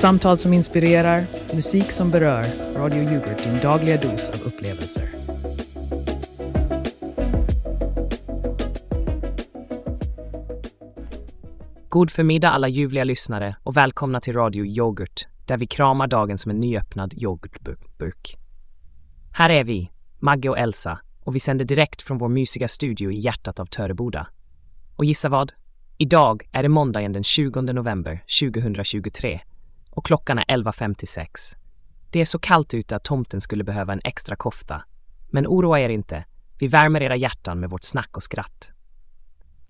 Samtal som inspirerar, musik som berör. Radio Yoghurt, din dagliga dos av upplevelser. God förmiddag alla ljuvliga lyssnare och välkomna till Radio Yoghurt där vi kramar dagen som en nyöppnad yoghurtburk. Här är vi, Magge och Elsa, och vi sänder direkt från vår mysiga studio i hjärtat av Töreboda. Och gissa vad? Idag är det måndagen den 20 november 2023 och klockan är 11.56. Det är så kallt ute att tomten skulle behöva en extra kofta. Men oroa er inte, vi värmer era hjärtan med vårt snack och skratt.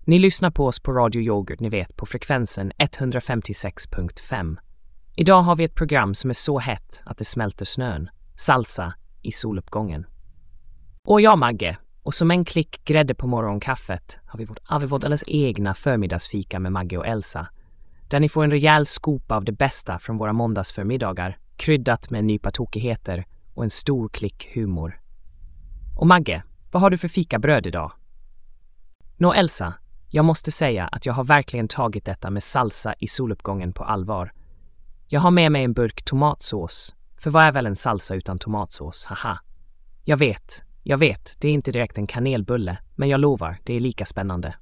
Ni lyssnar på oss på Radio Yoghurt, ni vet, på frekvensen 156.5. Idag har vi ett program som är så hett att det smälter snön. Salsa i soluppgången. Och jag, Magge, och som en klick grädde på morgonkaffet har vi vårt alldeles egna förmiddagsfika med Magge och Elsa där ni får en rejäl skopa av det bästa från våra måndagsförmiddagar, kryddat med en nypa tokigheter och en stor klick humor. Och Magge, vad har du för fikabröd idag? Nå Elsa, jag måste säga att jag har verkligen tagit detta med salsa i soluppgången på allvar. Jag har med mig en burk tomatsås, för vad är väl en salsa utan tomatsås, haha. Jag vet, jag vet, det är inte direkt en kanelbulle, men jag lovar, det är lika spännande.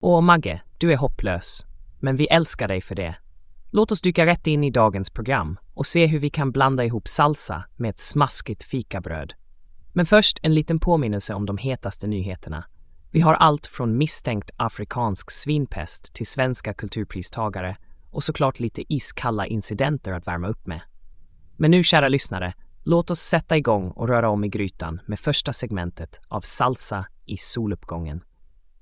Och Magge, du är hopplös men vi älskar dig för det. Låt oss dyka rätt in i dagens program och se hur vi kan blanda ihop salsa med ett smaskigt fikabröd. Men först en liten påminnelse om de hetaste nyheterna. Vi har allt från misstänkt afrikansk svinpest till svenska kulturpristagare och såklart lite iskalla incidenter att värma upp med. Men nu, kära lyssnare, låt oss sätta igång och röra om i grytan med första segmentet av Salsa i soluppgången.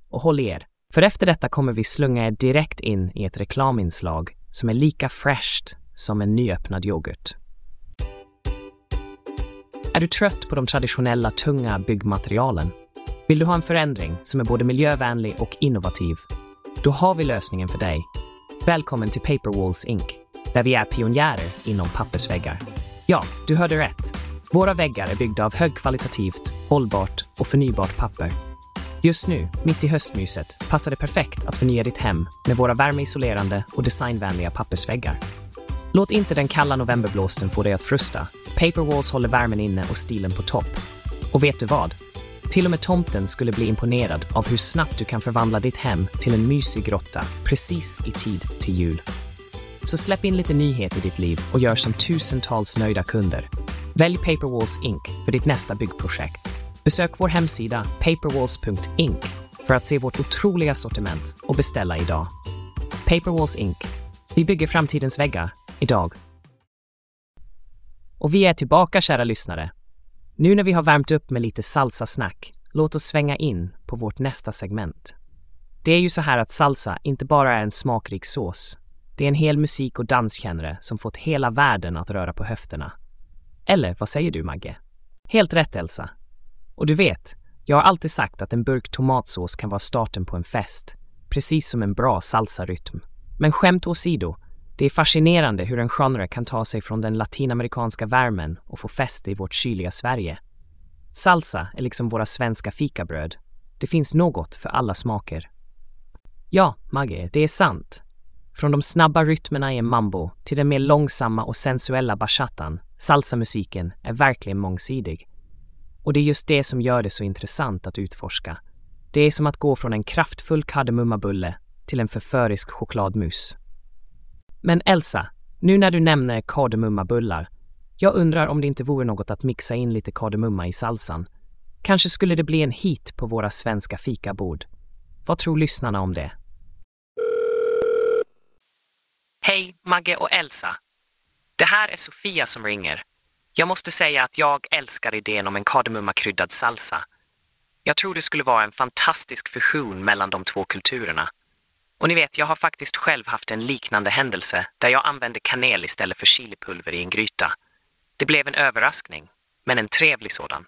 Och håll i er, för efter detta kommer vi slunga er direkt in i ett reklaminslag som är lika fräscht som en nyöppnad yoghurt. Är du trött på de traditionella tunga byggmaterialen? Vill du ha en förändring som är både miljövänlig och innovativ? Då har vi lösningen för dig. Välkommen till Paperwalls Inc. där vi är pionjärer inom pappersväggar. Ja, du hörde rätt. Våra väggar är byggda av högkvalitativt, hållbart och förnybart papper Just nu, mitt i höstmyset, passar det perfekt att förnya ditt hem med våra värmeisolerande och designvänliga pappersväggar. Låt inte den kalla novemberblåsten få dig att frusta. Paperwalls håller värmen inne och stilen på topp. Och vet du vad? Till och med tomten skulle bli imponerad av hur snabbt du kan förvandla ditt hem till en mysig grotta precis i tid till jul. Så släpp in lite nyhet i ditt liv och gör som tusentals nöjda kunder. Välj Paperwalls Inc. för ditt nästa byggprojekt Besök vår hemsida paperwalls.inc för att se vårt otroliga sortiment och beställa idag. Paperwalls Inc. Vi bygger framtidens väggar, idag. Och vi är tillbaka, kära lyssnare. Nu när vi har värmt upp med lite salsa-snack, låt oss svänga in på vårt nästa segment. Det är ju så här att salsa inte bara är en smakrik sås. Det är en hel musik och dansgenre som fått hela världen att röra på höfterna. Eller vad säger du, Magge? Helt rätt, Elsa. Och du vet, jag har alltid sagt att en burk tomatsås kan vara starten på en fest, precis som en bra salsarytm. Men skämt åsido, det är fascinerande hur en genre kan ta sig från den latinamerikanska värmen och få fäste i vårt kyliga Sverige. Salsa är liksom våra svenska fikabröd. Det finns något för alla smaker. Ja, Magge, det är sant. Från de snabba rytmerna i en mambo till den mer långsamma och sensuella bachatan, salsamusiken är verkligen mångsidig. Och det är just det som gör det så intressant att utforska. Det är som att gå från en kraftfull kardemummabulle till en förförisk chokladmus. Men Elsa, nu när du nämner kardemummabullar, jag undrar om det inte vore något att mixa in lite kardemumma i salsan. Kanske skulle det bli en hit på våra svenska fikabord. Vad tror lyssnarna om det? Hej, Magge och Elsa. Det här är Sofia som ringer. Jag måste säga att jag älskar idén om en kardemummakryddad salsa. Jag tror det skulle vara en fantastisk fusion mellan de två kulturerna. Och ni vet, jag har faktiskt själv haft en liknande händelse där jag använde kanel istället för chilipulver i en gryta. Det blev en överraskning, men en trevlig sådan.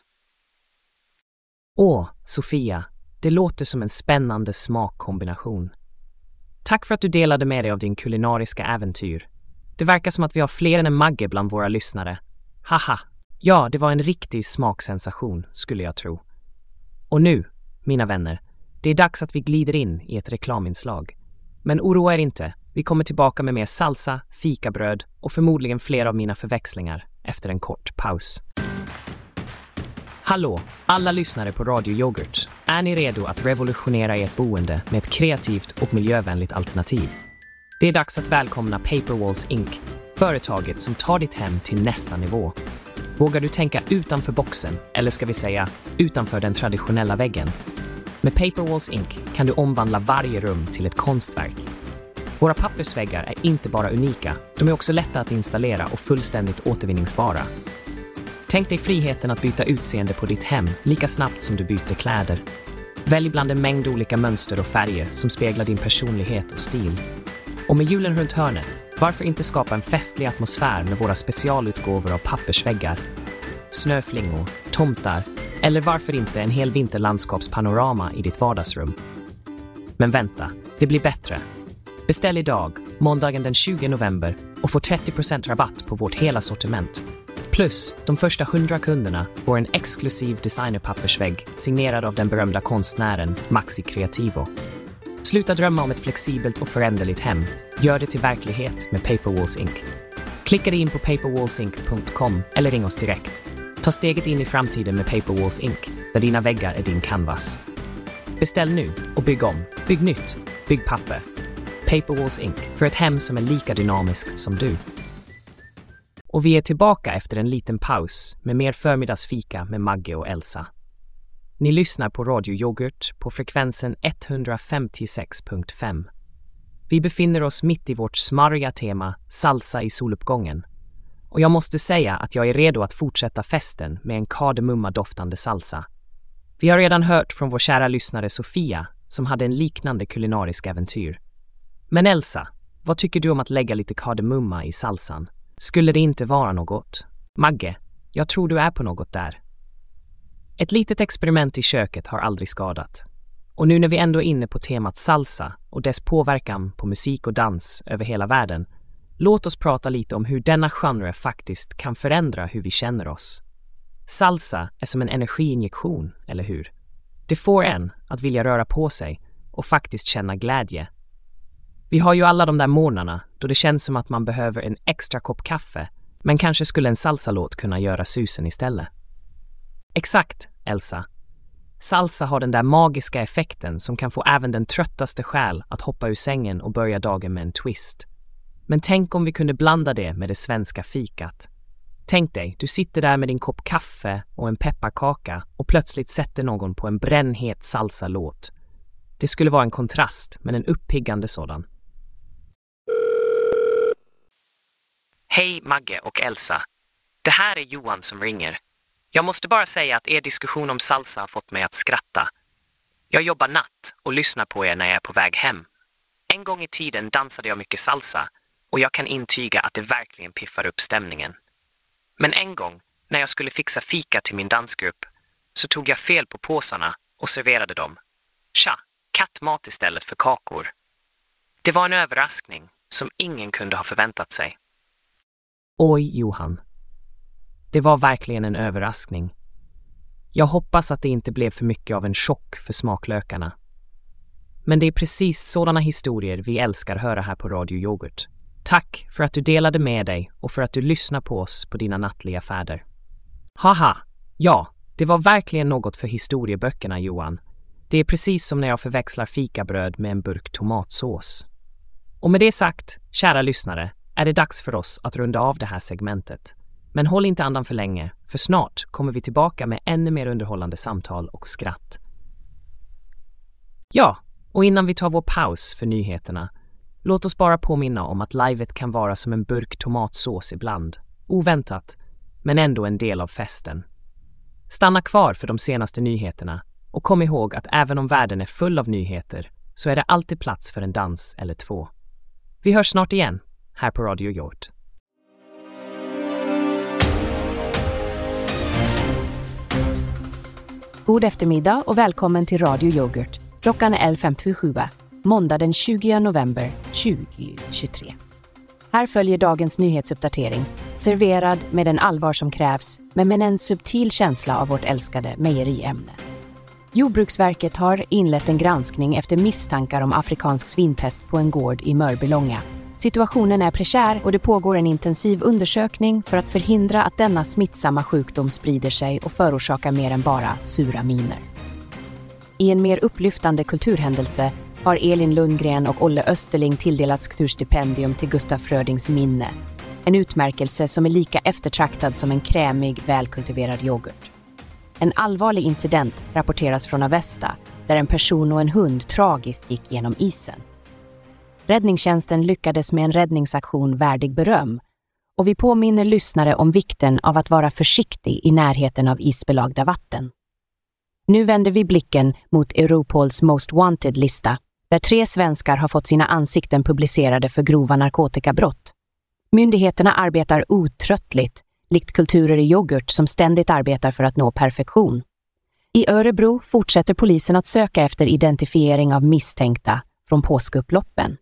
Åh, Sofia, det låter som en spännande smakkombination. Tack för att du delade med dig av din kulinariska äventyr. Det verkar som att vi har fler än en Magge bland våra lyssnare Haha! Ja, det var en riktig smaksensation, skulle jag tro. Och nu, mina vänner, det är dags att vi glider in i ett reklaminslag. Men oroa er inte, Vi kommer tillbaka med mer salsa, fikabröd och förmodligen fler av mina förväxlingar efter en kort paus. Hallå, alla lyssnare på Radio Yoghurt. Är ni redo att revolutionera ert boende med ett kreativt och miljövänligt alternativ? Det är dags att välkomna Paperwalls Inc. Företaget som tar ditt hem till nästa nivå. Vågar du tänka utanför boxen, eller ska vi säga utanför den traditionella väggen? Med Paperwalls Inc. kan du omvandla varje rum till ett konstverk. Våra pappersväggar är inte bara unika, de är också lätta att installera och fullständigt återvinningsbara. Tänk dig friheten att byta utseende på ditt hem lika snabbt som du byter kläder. Välj bland en mängd olika mönster och färger som speglar din personlighet och stil. Och med julen runt hörnet, varför inte skapa en festlig atmosfär med våra specialutgåvor av pappersväggar? Snöflingor, tomtar eller varför inte en hel vinterlandskapspanorama i ditt vardagsrum? Men vänta, det blir bättre. Beställ idag, måndagen den 20 november och få 30% rabatt på vårt hela sortiment. Plus, de första 100 kunderna får en exklusiv designerpappersvägg signerad av den berömda konstnären Maxi Creativo. Sluta drömma om ett flexibelt och föränderligt hem. Gör det till verklighet med Paperwalls Inc. Klicka dig in på paperwallsinc.com eller ring oss direkt. Ta steget in i framtiden med Paperwalls Inc. där dina väggar är din canvas. Beställ nu och bygg om. Bygg nytt. Bygg papper. Paperwalls Inc. för ett hem som är lika dynamiskt som du. Och vi är tillbaka efter en liten paus med mer förmiddagsfika med Magge och Elsa. Ni lyssnar på Radio Yoghurt på frekvensen 156.5. Vi befinner oss mitt i vårt smarriga tema Salsa i soluppgången. Och jag måste säga att jag är redo att fortsätta festen med en kardemumma-doftande salsa. Vi har redan hört från vår kära lyssnare Sofia som hade en liknande kulinarisk äventyr. Men Elsa, vad tycker du om att lägga lite kardemumma i salsan? Skulle det inte vara något? Magge, jag tror du är på något där. Ett litet experiment i köket har aldrig skadat. Och nu när vi ändå är inne på temat salsa och dess påverkan på musik och dans över hela världen, låt oss prata lite om hur denna genre faktiskt kan förändra hur vi känner oss. Salsa är som en energiinjektion, eller hur? Det får en att vilja röra på sig och faktiskt känna glädje vi har ju alla de där morgnarna då det känns som att man behöver en extra kopp kaffe, men kanske skulle en salsalåt kunna göra susen istället. Exakt, Elsa. Salsa har den där magiska effekten som kan få även den tröttaste själ att hoppa ur sängen och börja dagen med en twist. Men tänk om vi kunde blanda det med det svenska fikat. Tänk dig, du sitter där med din kopp kaffe och en pepparkaka och plötsligt sätter någon på en brännhet salsalåt. Det skulle vara en kontrast, men en uppiggande sådan. Hej Magge och Elsa. Det här är Johan som ringer. Jag måste bara säga att er diskussion om salsa har fått mig att skratta. Jag jobbar natt och lyssnar på er när jag är på väg hem. En gång i tiden dansade jag mycket salsa och jag kan intyga att det verkligen piffar upp stämningen. Men en gång, när jag skulle fixa fika till min dansgrupp, så tog jag fel på påsarna och serverade dem. Tja, kattmat istället för kakor. Det var en överraskning som ingen kunde ha förväntat sig. Oj, Johan. Det var verkligen en överraskning. Jag hoppas att det inte blev för mycket av en chock för smaklökarna. Men det är precis sådana historier vi älskar höra här på Radio Yoghurt. Tack för att du delade med dig och för att du lyssnar på oss på dina nattliga färder. Haha, ja, det var verkligen något för historieböckerna, Johan. Det är precis som när jag förväxlar fikabröd med en burk tomatsås. Och med det sagt, kära lyssnare, är det dags för oss att runda av det här segmentet. Men håll inte andan för länge, för snart kommer vi tillbaka med ännu mer underhållande samtal och skratt. Ja, och innan vi tar vår paus för nyheterna, låt oss bara påminna om att livet kan vara som en burk tomatsås ibland. Oväntat, men ändå en del av festen. Stanna kvar för de senaste nyheterna och kom ihåg att även om världen är full av nyheter så är det alltid plats för en dans eller två. Vi hörs snart igen här på Radio Hjort. God eftermiddag och välkommen till Radio Yoghurt. Klockan är 11.57, måndag den 20 november 2023. Här följer dagens nyhetsuppdatering, serverad med den allvar som krävs, men med en subtil känsla av vårt älskade mejeriämne. Jordbruksverket har inlett en granskning efter misstankar om afrikansk svinpest på en gård i Mörbylånga. Situationen är prekär och det pågår en intensiv undersökning för att förhindra att denna smittsamma sjukdom sprider sig och förorsakar mer än bara sura miner. I en mer upplyftande kulturhändelse har Elin Lundgren och Olle Österling tilldelats kulturstipendium till Gustaf Frödings minne. En utmärkelse som är lika eftertraktad som en krämig, välkultiverad yoghurt. En allvarlig incident rapporteras från Avesta där en person och en hund tragiskt gick genom isen. Räddningstjänsten lyckades med en räddningsaktion värdig beröm och vi påminner lyssnare om vikten av att vara försiktig i närheten av isbelagda vatten. Nu vänder vi blicken mot Europols Most Wanted-lista där tre svenskar har fått sina ansikten publicerade för grova narkotikabrott. Myndigheterna arbetar otröttligt, likt kulturer i yoghurt som ständigt arbetar för att nå perfektion. I Örebro fortsätter polisen att söka efter identifiering av misstänkta från påskupploppen.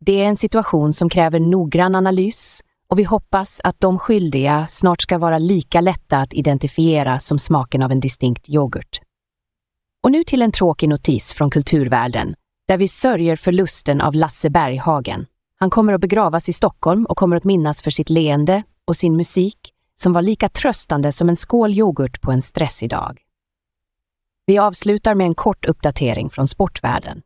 Det är en situation som kräver noggrann analys och vi hoppas att de skyldiga snart ska vara lika lätta att identifiera som smaken av en distinkt yoghurt. Och nu till en tråkig notis från kulturvärlden, där vi sörjer förlusten av Lasse Berghagen. Han kommer att begravas i Stockholm och kommer att minnas för sitt leende och sin musik som var lika tröstande som en skål yoghurt på en stressig dag. Vi avslutar med en kort uppdatering från sportvärlden.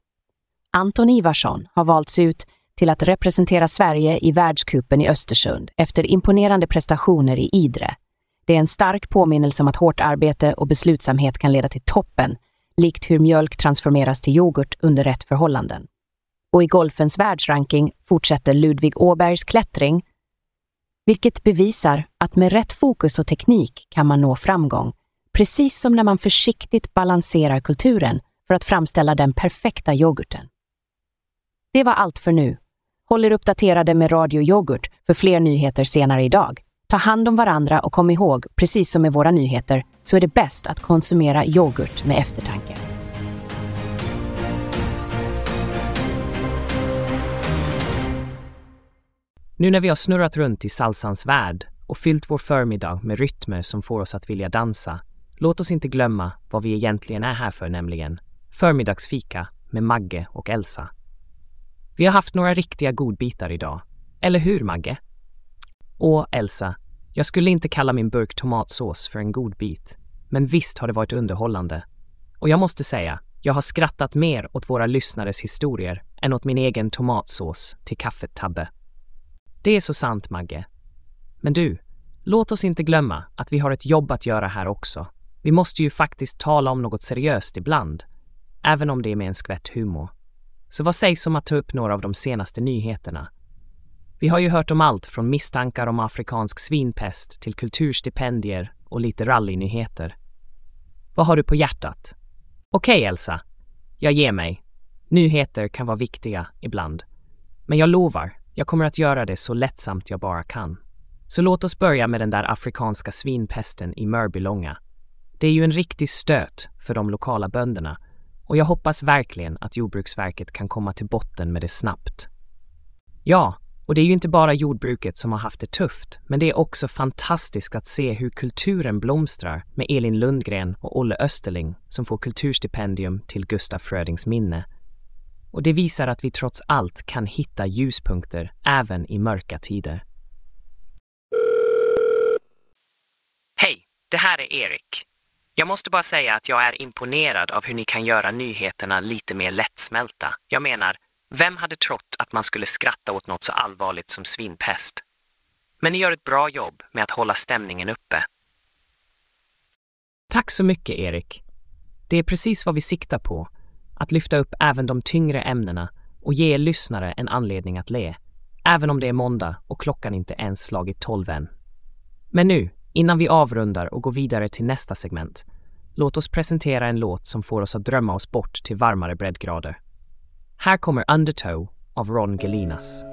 Anton Ivarsson har valts ut till att representera Sverige i världskuppen i Östersund efter imponerande prestationer i Idre. Det är en stark påminnelse om att hårt arbete och beslutsamhet kan leda till toppen, likt hur mjölk transformeras till yoghurt under rätt förhållanden. Och i golfens världsranking fortsätter Ludvig Åbergs klättring, vilket bevisar att med rätt fokus och teknik kan man nå framgång, precis som när man försiktigt balanserar kulturen för att framställa den perfekta yoghurten. Det var allt för nu. Håll er uppdaterade med Radio Yoghurt för fler nyheter senare idag. Ta hand om varandra och kom ihåg, precis som med våra nyheter, så är det bäst att konsumera yoghurt med eftertanke. Nu när vi har snurrat runt i salsans värld och fyllt vår förmiddag med rytmer som får oss att vilja dansa, låt oss inte glömma vad vi egentligen är här för, nämligen förmiddagsfika med Magge och Elsa. Vi har haft några riktiga godbitar idag. Eller hur, Magge? Åh, Elsa, jag skulle inte kalla min burk tomatsås för en godbit. Men visst har det varit underhållande. Och jag måste säga, jag har skrattat mer åt våra lyssnares historier än åt min egen tomatsås till kaffet Tabbe. Det är så sant, Magge. Men du, låt oss inte glömma att vi har ett jobb att göra här också. Vi måste ju faktiskt tala om något seriöst ibland, även om det är med en skvätt humor. Så vad sägs om att ta upp några av de senaste nyheterna? Vi har ju hört om allt från misstankar om afrikansk svinpest till kulturstipendier och lite rallynyheter. Vad har du på hjärtat? Okej, okay, Elsa. Jag ger mig. Nyheter kan vara viktiga ibland. Men jag lovar, jag kommer att göra det så lättsamt jag bara kan. Så låt oss börja med den där afrikanska svinpesten i Mörbylånga. Det är ju en riktig stöt för de lokala bönderna och jag hoppas verkligen att Jordbruksverket kan komma till botten med det snabbt. Ja, och det är ju inte bara jordbruket som har haft det tufft, men det är också fantastiskt att se hur kulturen blomstrar med Elin Lundgren och Olle Österling som får kulturstipendium till Gustaf Frödings minne. Och det visar att vi trots allt kan hitta ljuspunkter även i mörka tider. Hej, det här är Erik. Jag måste bara säga att jag är imponerad av hur ni kan göra nyheterna lite mer lättsmälta. Jag menar, vem hade trott att man skulle skratta åt något så allvarligt som svinpest? Men ni gör ett bra jobb med att hålla stämningen uppe. Tack så mycket, Erik. Det är precis vad vi siktar på. Att lyfta upp även de tyngre ämnena och ge er lyssnare en anledning att le. Även om det är måndag och klockan inte ens slagit tolv än. Men nu, Innan vi avrundar och går vidare till nästa segment, låt oss presentera en låt som får oss att drömma oss bort till varmare breddgrader. Här kommer Undertow av Ron Gelinas.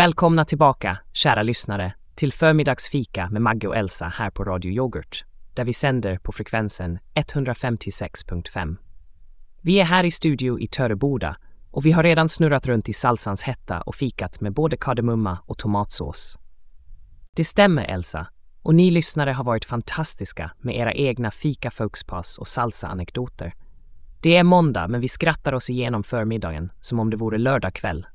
Välkomna tillbaka, kära lyssnare, till förmiddagsfika med Maggie och Elsa här på Radio Yoghurt, där vi sänder på frekvensen 156.5. Vi är här i studio i Töreboda och vi har redan snurrat runt i salsans hetta och fikat med både kardemumma och tomatsås. Det stämmer, Elsa. Och ni lyssnare har varit fantastiska med era egna fika folkspass och salsa-anekdoter. Det är måndag, men vi skrattar oss igenom förmiddagen som om det vore lördag kväll.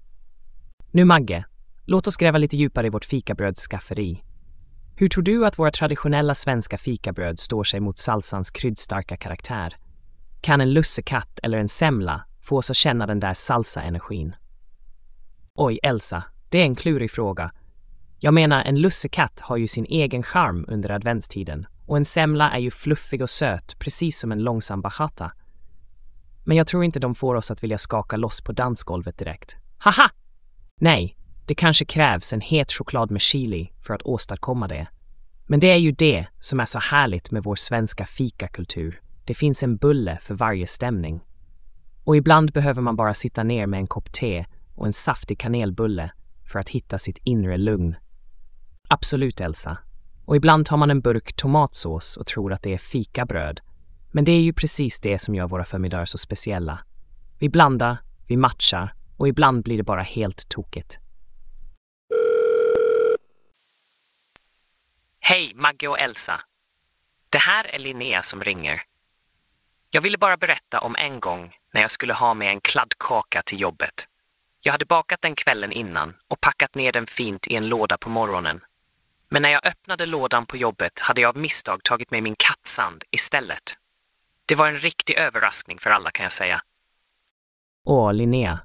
Nu Magge, låt oss gräva lite djupare i vårt fikabröds skafferi. Hur tror du att våra traditionella svenska fikabröd står sig mot salsans kryddstarka karaktär? Kan en lussekatt eller en semla få oss att känna den där salsa-energin? Oj, Elsa, det är en klurig fråga. Jag menar, en lussekatt har ju sin egen charm under adventstiden och en semla är ju fluffig och söt, precis som en långsam bachata. Men jag tror inte de får oss att vilja skaka loss på dansgolvet direkt. Haha! Nej, det kanske krävs en het choklad med chili för att åstadkomma det. Men det är ju det som är så härligt med vår svenska fikakultur. Det finns en bulle för varje stämning. Och ibland behöver man bara sitta ner med en kopp te och en saftig kanelbulle för att hitta sitt inre lugn. Absolut, Elsa. Och ibland tar man en burk tomatsås och tror att det är fikabröd. Men det är ju precis det som gör våra förmiddagar så speciella. Vi blandar, vi matchar och ibland blir det bara helt tokigt. Hej, Magge och Elsa. Det här är Linnea som ringer. Jag ville bara berätta om en gång när jag skulle ha med en kladdkaka till jobbet. Jag hade bakat den kvällen innan och packat ner den fint i en låda på morgonen. Men när jag öppnade lådan på jobbet hade jag av misstag tagit med min kattsand istället. Det var en riktig överraskning för alla kan jag säga. Åh, Linnea.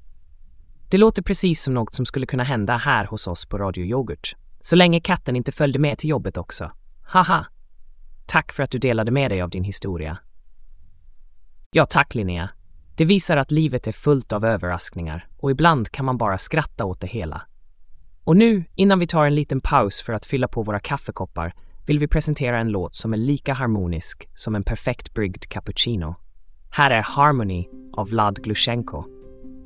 Det låter precis som något som skulle kunna hända här hos oss på Radio Yoghurt. Så länge katten inte följde med till jobbet också. Haha! Tack för att du delade med dig av din historia. Ja, tack Linnea. Det visar att livet är fullt av överraskningar och ibland kan man bara skratta åt det hela. Och nu, innan vi tar en liten paus för att fylla på våra kaffekoppar, vill vi presentera en låt som är lika harmonisk som en perfekt bryggd cappuccino. Här är Harmony av Vlad Glushenko.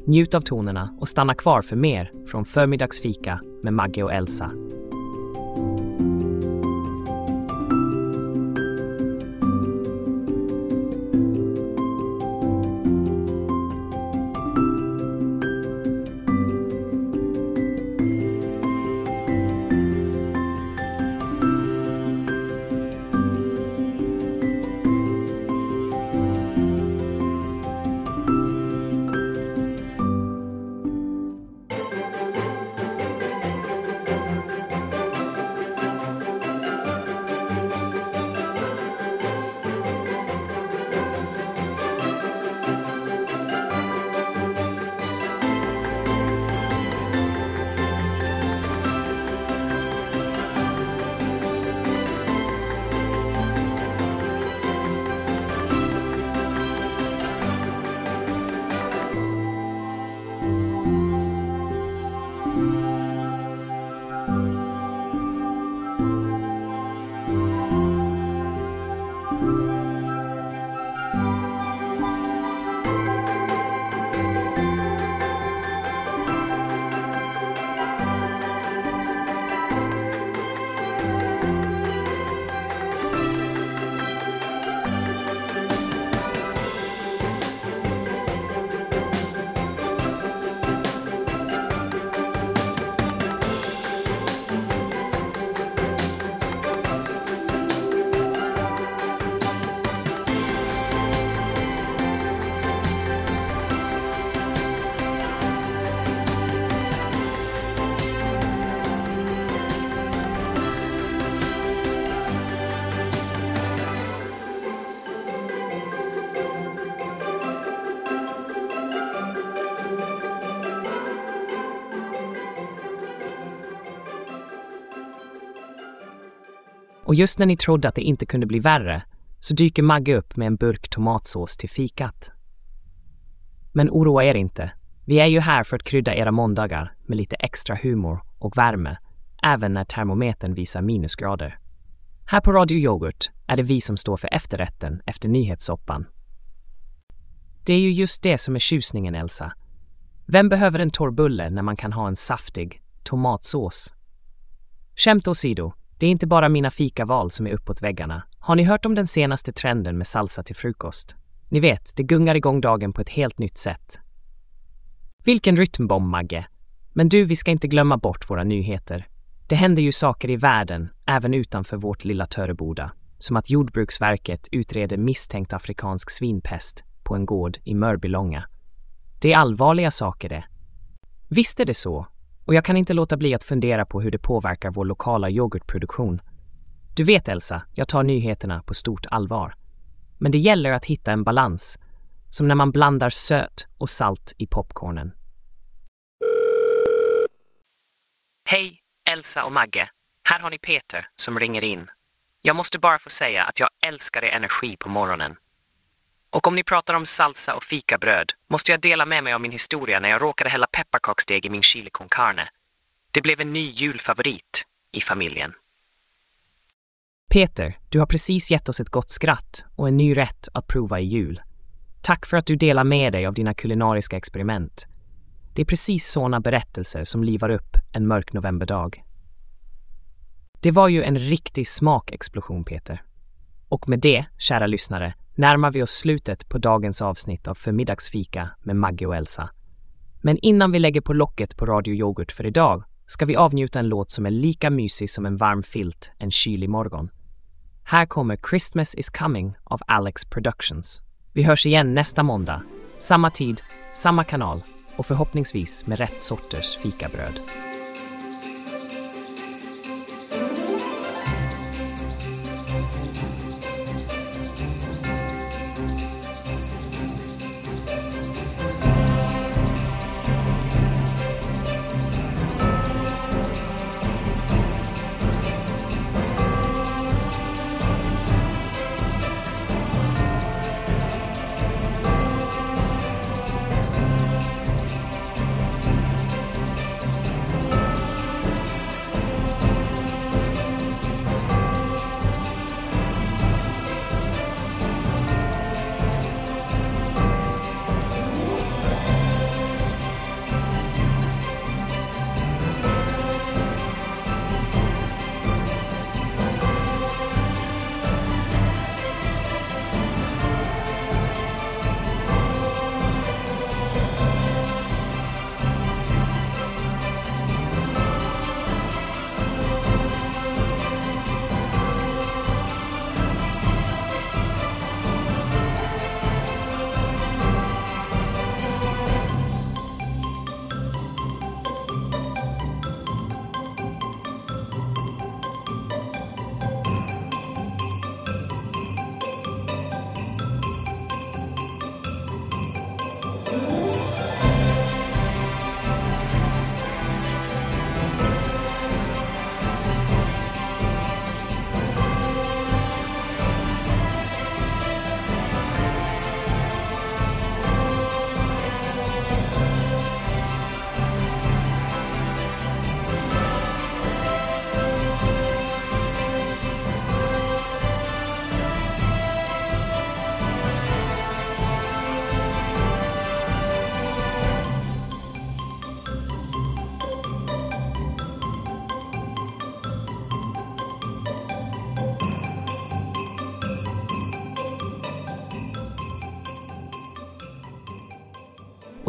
Njut av tonerna och stanna kvar för mer från förmiddagsfika med Maggie och Elsa. Och just när ni trodde att det inte kunde bli värre så dyker Magge upp med en burk tomatsås till fikat. Men oroa er inte. Vi är ju här för att krydda era måndagar med lite extra humor och värme, även när termometern visar minusgrader. Här på Radio Yoghurt är det vi som står för efterrätten efter nyhetssoppan. Det är ju just det som är tjusningen, Elsa. Vem behöver en torr bulle när man kan ha en saftig, tomatsås. Skämt åsido, det är inte bara mina fikaval som är uppåt väggarna. Har ni hört om den senaste trenden med salsa till frukost? Ni vet, det gungar igång dagen på ett helt nytt sätt. Vilken rytmbomb, Magge! Men du, vi ska inte glömma bort våra nyheter. Det händer ju saker i världen, även utanför vårt lilla Töreboda. Som att Jordbruksverket utreder misstänkt afrikansk svinpest på en gård i Mörbylånga. Det är allvarliga saker det. Visst är det så, och jag kan inte låta bli att fundera på hur det påverkar vår lokala yoghurtproduktion. Du vet Elsa, jag tar nyheterna på stort allvar. Men det gäller att hitta en balans, som när man blandar sött och salt i popcornen. Hej, Elsa och Magge. Här har ni Peter som ringer in. Jag måste bara få säga att jag älskar er energi på morgonen. Och om ni pratar om salsa och fikabröd måste jag dela med mig av min historia när jag råkade hälla pepparkaksdeg i min chili con carne. Det blev en ny julfavorit i familjen. Peter, du har precis gett oss ett gott skratt och en ny rätt att prova i jul. Tack för att du delar med dig av dina kulinariska experiment. Det är precis sådana berättelser som livar upp en mörk novemberdag. Det var ju en riktig smakexplosion, Peter. Och med det, kära lyssnare, närmar vi oss slutet på dagens avsnitt av Förmiddagsfika med Maggie och Elsa. Men innan vi lägger på locket på Radio Yoghurt för idag ska vi avnjuta en låt som är lika mysig som en varm filt en kylig morgon. Här kommer Christmas is coming av Alex Productions. Vi hörs igen nästa måndag, samma tid, samma kanal och förhoppningsvis med rätt sorters fikabröd.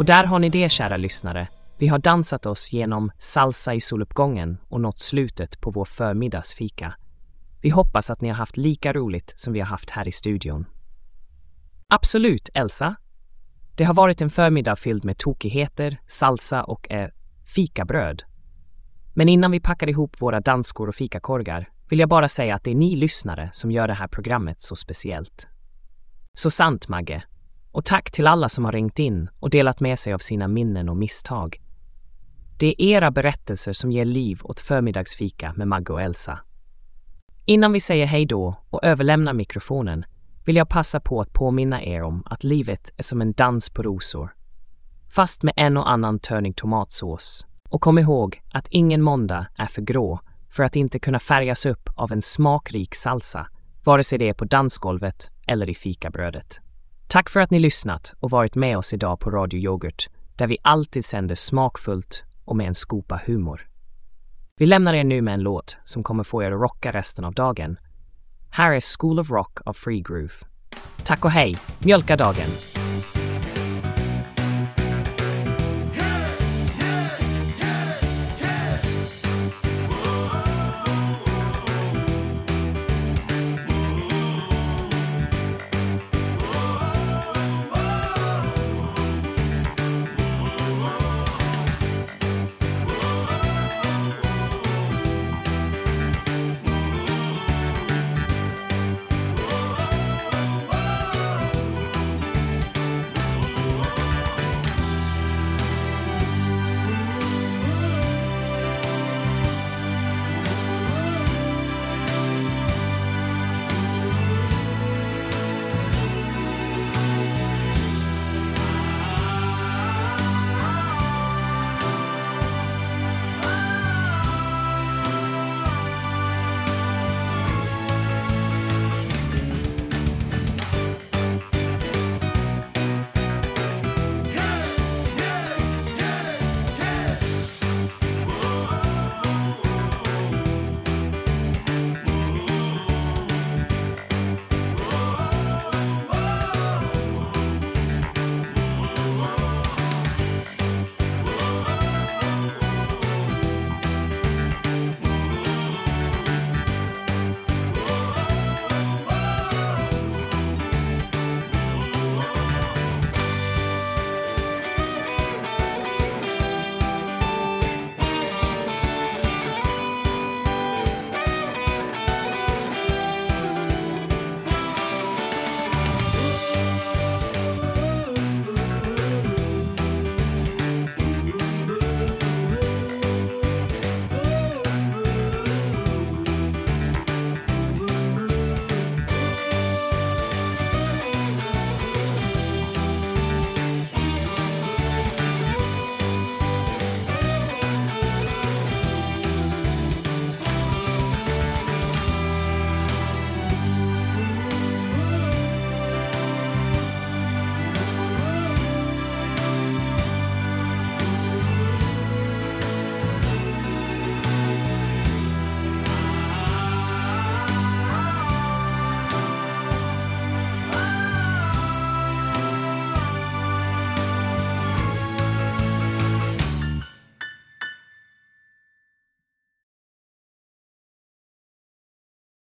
Där har ni det, kära lyssnare. Vi har dansat oss genom salsa i soluppgången och nått slutet på vår förmiddagsfika. Vi hoppas att ni har haft lika roligt som vi har haft här i studion. Absolut, Elsa. Det har varit en förmiddag fylld med tokigheter, salsa och eh, fikabröd. Men innan vi packar ihop våra danskor och fikakorgar vill jag bara säga att det är ni lyssnare som gör det här programmet så speciellt. Så sant, Magge. Och tack till alla som har ringt in och delat med sig av sina minnen och misstag. Det är era berättelser som ger liv åt förmiddagsfika med Magge och Elsa. Innan vi säger hej då och överlämnar mikrofonen vill jag passa på att påminna er om att livet är som en dans på rosor. Fast med en och annan törning tomatsås. Och kom ihåg att ingen måndag är för grå för att inte kunna färgas upp av en smakrik salsa, vare sig det är på dansgolvet eller i fikabrödet. Tack för att ni lyssnat och varit med oss idag på Radio Yoghurt, där vi alltid sänder smakfullt och med en skopa humor. Vi lämnar er nu med en låt som kommer få er att rocka resten av dagen. Här är School of Rock av Free Groove. Tack och hej! Mjölka dagen!